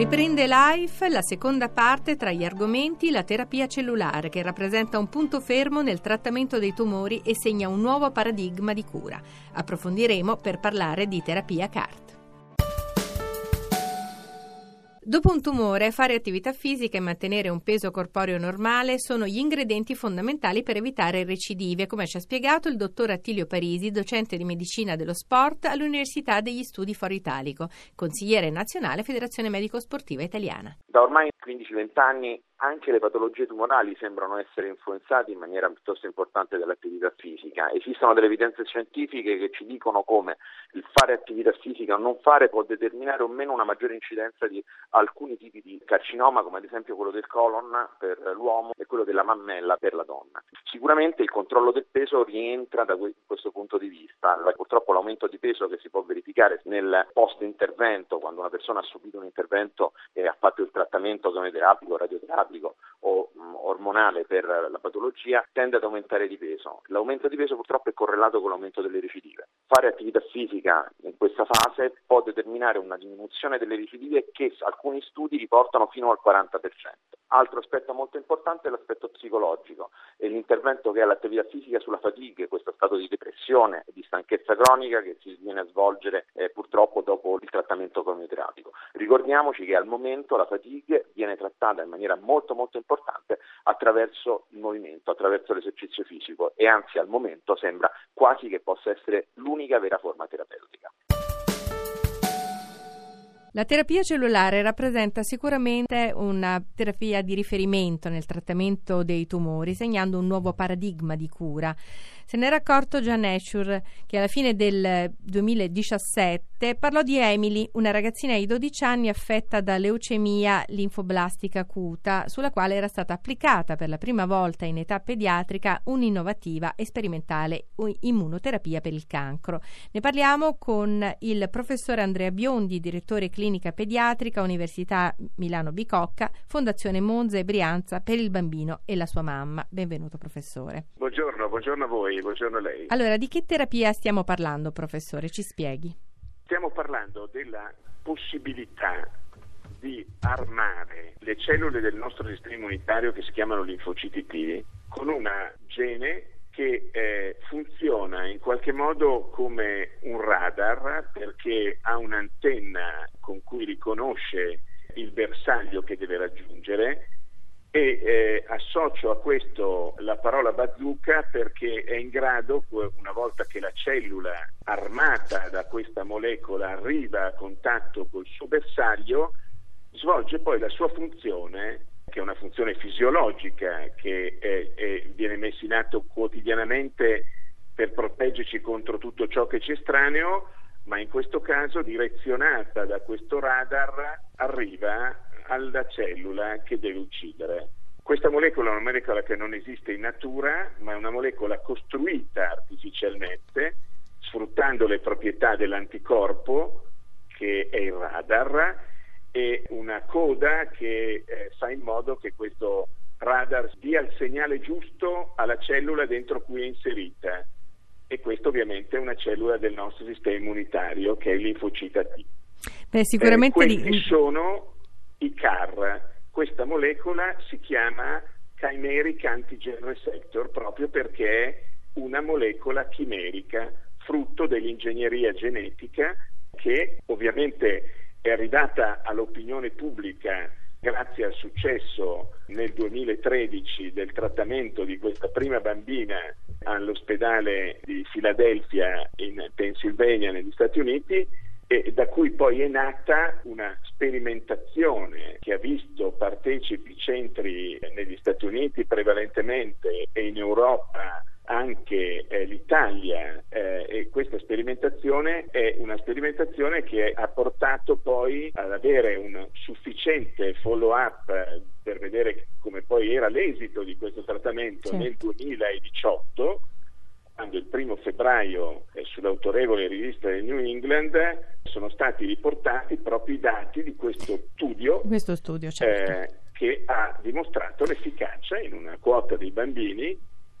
Riprende Life la seconda parte tra gli argomenti la terapia cellulare che rappresenta un punto fermo nel trattamento dei tumori e segna un nuovo paradigma di cura. Approfondiremo per parlare di terapia CART. Dopo un tumore, fare attività fisica e mantenere un peso corporeo normale sono gli ingredienti fondamentali per evitare recidive, come ci ha spiegato il dottor Attilio Parisi, docente di medicina dello sport all'Università degli Studi Foro Italico, consigliere nazionale Federazione Medico Sportiva Italiana. Da ormai 15-20 anni anche le patologie tumorali sembrano essere influenzate in maniera piuttosto importante dall'attività fisica. Esistono delle evidenze scientifiche che ci dicono come il fare attività fisica o non fare può determinare o meno una maggiore incidenza di alcuni tipi di carcinoma, come ad esempio quello del colon per l'uomo e quello della mammella per la donna. Sicuramente il controllo del peso rientra da questo punto di vista. Purtroppo l'aumento di peso che si può verificare nel post intervento, quando una persona ha subito un intervento e ha fatto il trattamento chemioterapico, radioterapico, psichiatrico o mh, ormonale per la patologia tende ad aumentare di peso. L'aumento di peso purtroppo è correlato con l'aumento delle recidive. Fare attività fisica in questa fase può determinare una diminuzione delle recidive che alcuni studi riportano fino al 40%. Altro aspetto molto importante è l'aspetto psicologico e l'intervento che ha l'attività fisica sulla fatigue, questo stato di depressione e di stanchezza cronica che si viene a svolgere eh, purtroppo dopo il trattamento chemioterapico. Ricordiamoci che al momento la fatigue viene trattata in maniera molto molto importante attraverso il movimento, attraverso l'esercizio fisico e anzi al momento sembra quasi che possa essere l'unica vera forma terapeutica. La terapia cellulare rappresenta sicuramente una terapia di riferimento nel trattamento dei tumori, segnando un nuovo paradigma di cura. Se ne era accorto Gian Escher, che alla fine del 2017 parlò di Emily, una ragazzina di 12 anni affetta da leucemia linfoblastica acuta, sulla quale era stata applicata per la prima volta in età pediatrica un'innovativa e sperimentale immunoterapia per il cancro. Ne parliamo con il professore Andrea Biondi, direttore clinica pediatrica, Università Milano Bicocca, Fondazione Monza e Brianza per il bambino e la sua mamma. Benvenuto professore. Buongiorno, buongiorno a voi buongiorno a lei. Allora, di che terapia stiamo parlando, professore? Ci spieghi. Stiamo parlando della possibilità di armare le cellule del nostro sistema immunitario che si chiamano linfociti T con una gene che eh, funziona in qualche modo come un radar perché ha un'antenna con cui riconosce il bersaglio che deve raggiungere e eh, associo a questo la parola bazooka perché è in grado, una volta che la cellula armata da questa molecola arriva a contatto col suo bersaglio, svolge poi la sua funzione, che è una funzione fisiologica che è, è, viene messa in atto quotidianamente per proteggerci contro tutto ciò che ci è estraneo, ma in questo caso direzionata da questo radar arriva alla cellula che deve uccidere. Questa molecola è una molecola che non esiste in natura, ma è una molecola costruita artificialmente, sfruttando le proprietà dell'anticorpo, che è il radar, e una coda che eh, fa in modo che questo radar dia il segnale giusto alla cellula dentro cui è inserita. E questo ovviamente è una cellula del nostro sistema immunitario, che è linfocita T. Beh, sicuramente eh, questi sono i CAR. Questa molecola si chiama chimeric antigen receptor proprio perché è una molecola chimerica, frutto dell'ingegneria genetica che ovviamente è arrivata all'opinione pubblica grazie al successo nel 2013 del trattamento di questa prima bambina all'ospedale di Filadelfia in Pennsylvania negli Stati Uniti e da cui poi è nata una sperimentazione che ha visto partecipi centri negli Stati Uniti prevalentemente e in Europa anche eh, l'Italia eh, e questa sperimentazione è una sperimentazione che ha portato poi ad avere un sufficiente follow up per vedere come poi era l'esito di questo trattamento certo. nel 2018 quando il primo febbraio eh, sull'autorevole rivista del New England sono stati riportati proprio i dati di questo studio, questo studio certo. eh, che ha dimostrato l'efficacia in una quota dei bambini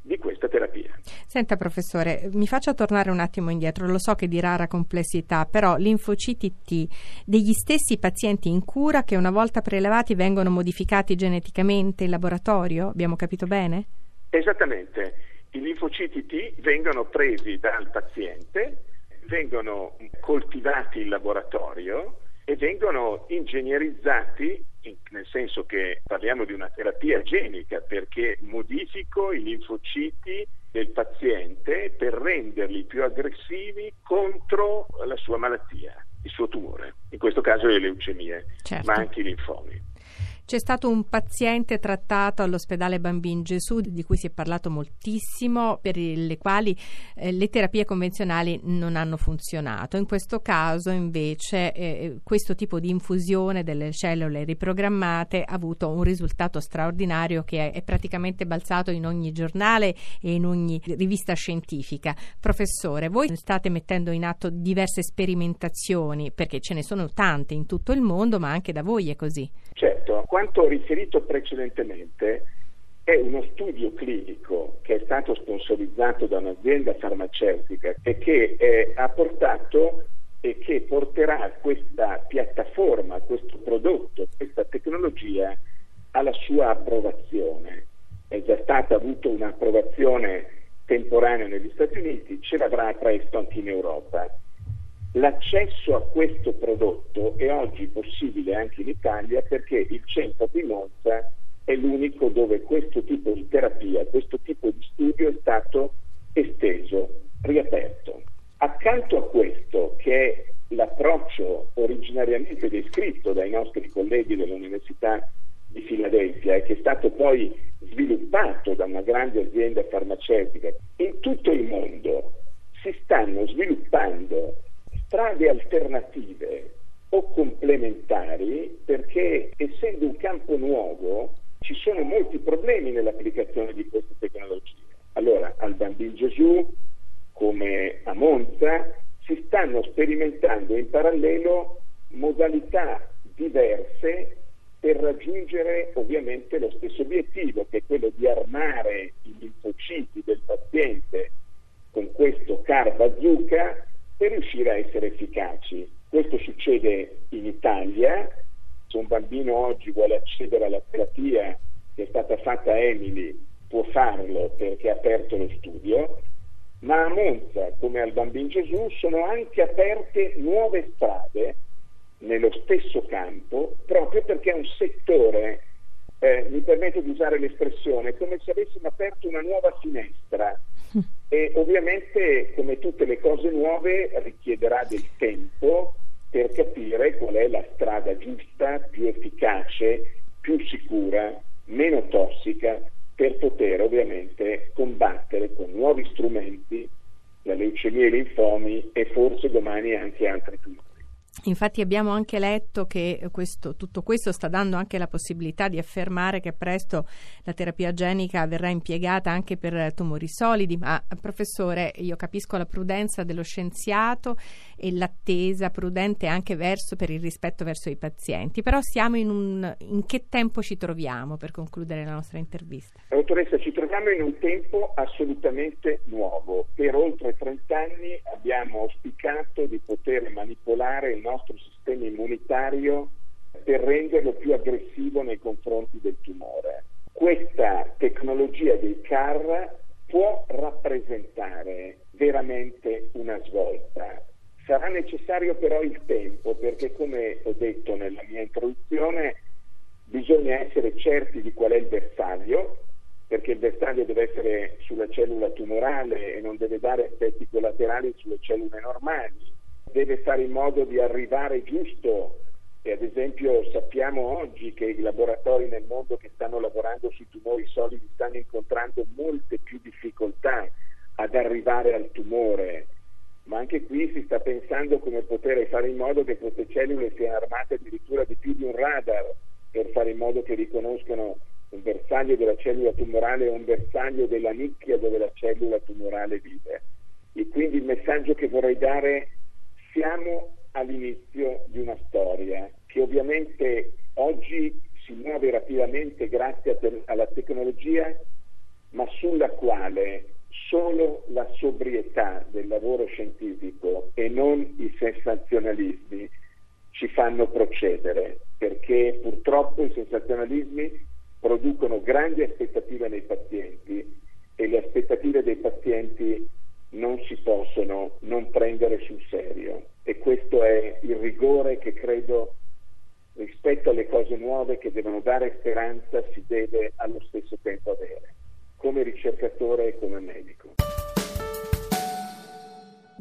di questa terapia. Senta professore, mi faccia tornare un attimo indietro, lo so che di rara complessità, però linfociti T degli stessi pazienti in cura che una volta prelevati vengono modificati geneticamente in laboratorio, abbiamo capito bene? Esattamente, i linfociti T vengono presi dal paziente, vengono coltivati in laboratorio e vengono ingegnerizzati nel senso che parliamo di una terapia genica perché modifico i linfociti del paziente per renderli più aggressivi contro la sua malattia, il suo tumore, in questo caso le leucemie, certo. ma anche i linfomi. C'è stato un paziente trattato all'ospedale Bambin Gesù di cui si è parlato moltissimo, per le quali eh, le terapie convenzionali non hanno funzionato. In questo caso invece eh, questo tipo di infusione delle cellule riprogrammate ha avuto un risultato straordinario che è, è praticamente balzato in ogni giornale e in ogni rivista scientifica. Professore, voi state mettendo in atto diverse sperimentazioni perché ce ne sono tante in tutto il mondo, ma anche da voi è così. Certo, quanto riferito precedentemente è uno studio clinico che è stato sponsorizzato da un'azienda farmaceutica e che eh, ha portato e che porterà questa piattaforma, questo prodotto, questa tecnologia alla sua approvazione. È già stata avuta un'approvazione temporanea negli Stati Uniti, ce l'avrà presto anche in Europa. L'accesso a questo prodotto è oggi possibile anche in Italia perché il centro di Monza è l'unico dove questo tipo di terapia, questo tipo di studio è stato esteso, riaperto. Accanto a questo, che è l'approccio originariamente descritto dai nostri colleghi dell'Università di Filadelfia e che è stato poi sviluppato da una grande azienda farmaceutica, in tutto il mondo si stanno sviluppando strade alternative o complementari perché essendo un campo nuovo ci sono molti problemi nell'applicazione di queste tecnologie. Allora, al Bambin Gesù, come a Monza, si stanno sperimentando in parallelo modalità diverse per raggiungere ovviamente lo stesso obiettivo, che è quello di armare i linfociti del paziente con questo car bazooka per riuscire a essere efficaci. Questo succede in Italia, se un bambino oggi vuole accedere alla terapia che è stata fatta a Emily può farlo perché ha aperto lo studio, ma a Monza, come al Bambino Gesù, sono anche aperte nuove strade nello stesso campo, proprio perché è un settore, eh, mi permetto di usare l'espressione, come se avessimo aperto una nuova finestra e ovviamente come tutte le cose nuove richiederà del tempo per capire qual è la strada giusta, più efficace, più sicura, meno tossica per poter ovviamente combattere con nuovi strumenti la leucemia e i linfomi e forse domani anche altri tumori. Infatti abbiamo anche letto che questo, tutto questo sta dando anche la possibilità di affermare che presto la terapia genica verrà impiegata anche per tumori solidi, ma professore io capisco la prudenza dello scienziato e l'attesa prudente anche verso, per il rispetto verso i pazienti, però siamo in, un, in che tempo ci troviamo per concludere la nostra intervista? Dottoressa, ci troviamo in un tempo assolutamente nuovo. Per oltre 30 anni abbiamo auspicato di poter manipolare il nostro sistema immunitario per renderlo più aggressivo nei confronti del tumore. Questa tecnologia dei CAR può rappresentare veramente una svolta. Sarà necessario però il tempo perché come ho detto nella mia introduzione bisogna essere certi di qual è il bersaglio perché il bersaglio deve essere sulla cellula tumorale e non deve dare effetti collaterali sulle cellule normali deve fare in modo di arrivare giusto e ad esempio sappiamo oggi che i laboratori nel mondo che stanno lavorando sui tumori solidi stanno incontrando molte più difficoltà ad arrivare al tumore, ma anche qui si sta pensando come poter fare in modo che queste cellule siano armate addirittura di più di un radar per fare in modo che riconoscano un bersaglio della cellula tumorale o un bersaglio della nicchia dove la cellula tumorale vive. E quindi il messaggio che vorrei dare siamo all'inizio di una storia che ovviamente oggi si muove rapidamente grazie te- alla tecnologia, ma sulla quale solo la sobrietà del lavoro scientifico e non i sensazionalismi ci fanno procedere, perché purtroppo i sensazionalismi producono grandi aspettative nei pazienti e le aspettative dei pazienti non si possono non prendere sul serio e questo è il rigore che credo rispetto alle cose nuove che devono dare speranza si deve allo stesso tempo avere, come ricercatore e come medico.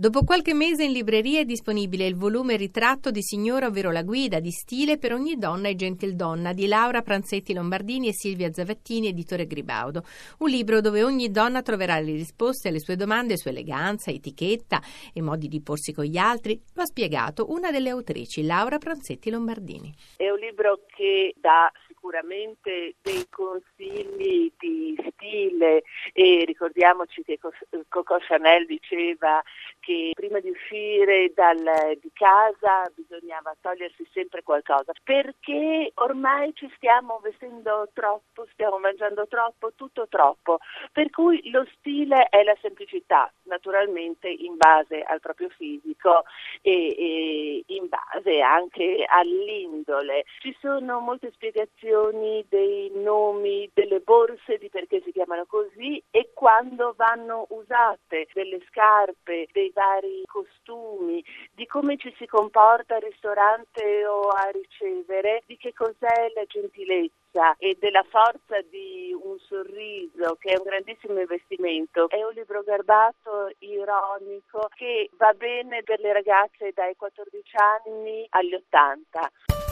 Dopo qualche mese in libreria è disponibile il volume Ritratto di signora, ovvero la guida di stile per ogni donna e gentildonna di Laura Pranzetti Lombardini e Silvia Zavattini, editore Gribaudo. Un libro dove ogni donna troverà le risposte alle sue domande su eleganza, etichetta e modi di porsi con gli altri. Lo ha spiegato una delle autrici, Laura Pranzetti Lombardini. È un libro che dà sicuramente dei consigli di stile e ricordiamoci che Coco Chanel diceva che prima di uscire dal, di casa bisognava togliersi sempre qualcosa perché ormai ci stiamo vestendo troppo, stiamo mangiando troppo, tutto troppo, per cui lo stile è la semplicità, naturalmente in base al proprio fisico e, e in base anche all'indole. Ci sono molte spiegazioni dei nomi delle borse, di perché si chiamano così e quando vanno usate, delle scarpe, dei vari costumi, di come ci si comporta al ristorante o a ricevere, di che cos'è la gentilezza e della forza di un sorriso che è un grandissimo investimento. È un libro garbato, ironico, che va bene per le ragazze dai 14 anni agli 80.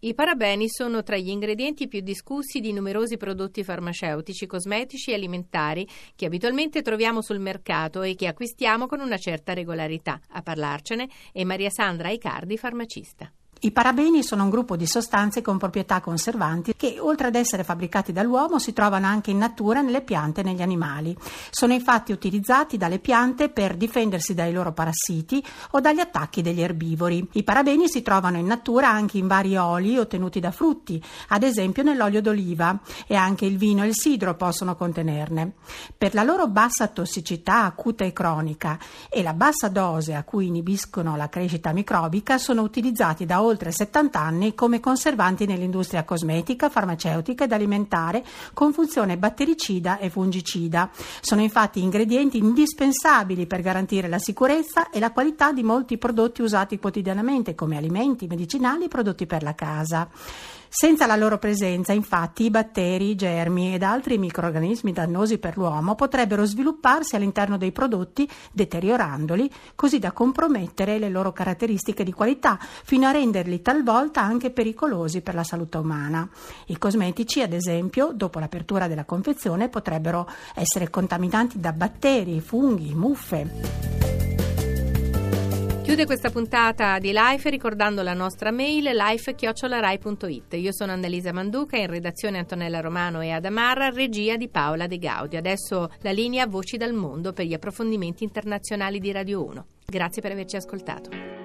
I parabeni sono tra gli ingredienti più discussi di numerosi prodotti farmaceutici, cosmetici e alimentari che abitualmente troviamo sul mercato e che acquistiamo con una certa regolarità. A parlarcene è Maria Sandra Icardi, farmacista. I parabeni sono un gruppo di sostanze con proprietà conservanti che, oltre ad essere fabbricati dall'uomo, si trovano anche in natura nelle piante e negli animali. Sono infatti utilizzati dalle piante per difendersi dai loro parassiti o dagli attacchi degli erbivori. I parabeni si trovano in natura anche in vari oli ottenuti da frutti, ad esempio nell'olio d'oliva, e anche il vino e il sidro possono contenerne. Per la loro bassa tossicità acuta e cronica e la bassa dose a cui inibiscono la crescita microbica sono utilizzati da oltre 70 anni come conservanti nell'industria cosmetica, farmaceutica ed alimentare con funzione battericida e fungicida. Sono infatti ingredienti indispensabili per garantire la sicurezza e la qualità di molti prodotti usati quotidianamente come alimenti, medicinali e prodotti per la casa. Senza la loro presenza, infatti, i batteri, i germi ed altri microrganismi dannosi per l'uomo potrebbero svilupparsi all'interno dei prodotti, deteriorandoli, così da compromettere le loro caratteristiche di qualità, fino a renderli talvolta anche pericolosi per la salute umana. I cosmetici, ad esempio, dopo l'apertura della confezione, potrebbero essere contaminanti da batteri, funghi, muffe. Chiude questa puntata di Life ricordando la nostra mail life-rai.it. Io sono Annalisa Manduca, in redazione Antonella Romano e Adamarra, regia di Paola De Gaudio. Adesso la linea Voci dal Mondo per gli approfondimenti internazionali di Radio 1. Grazie per averci ascoltato.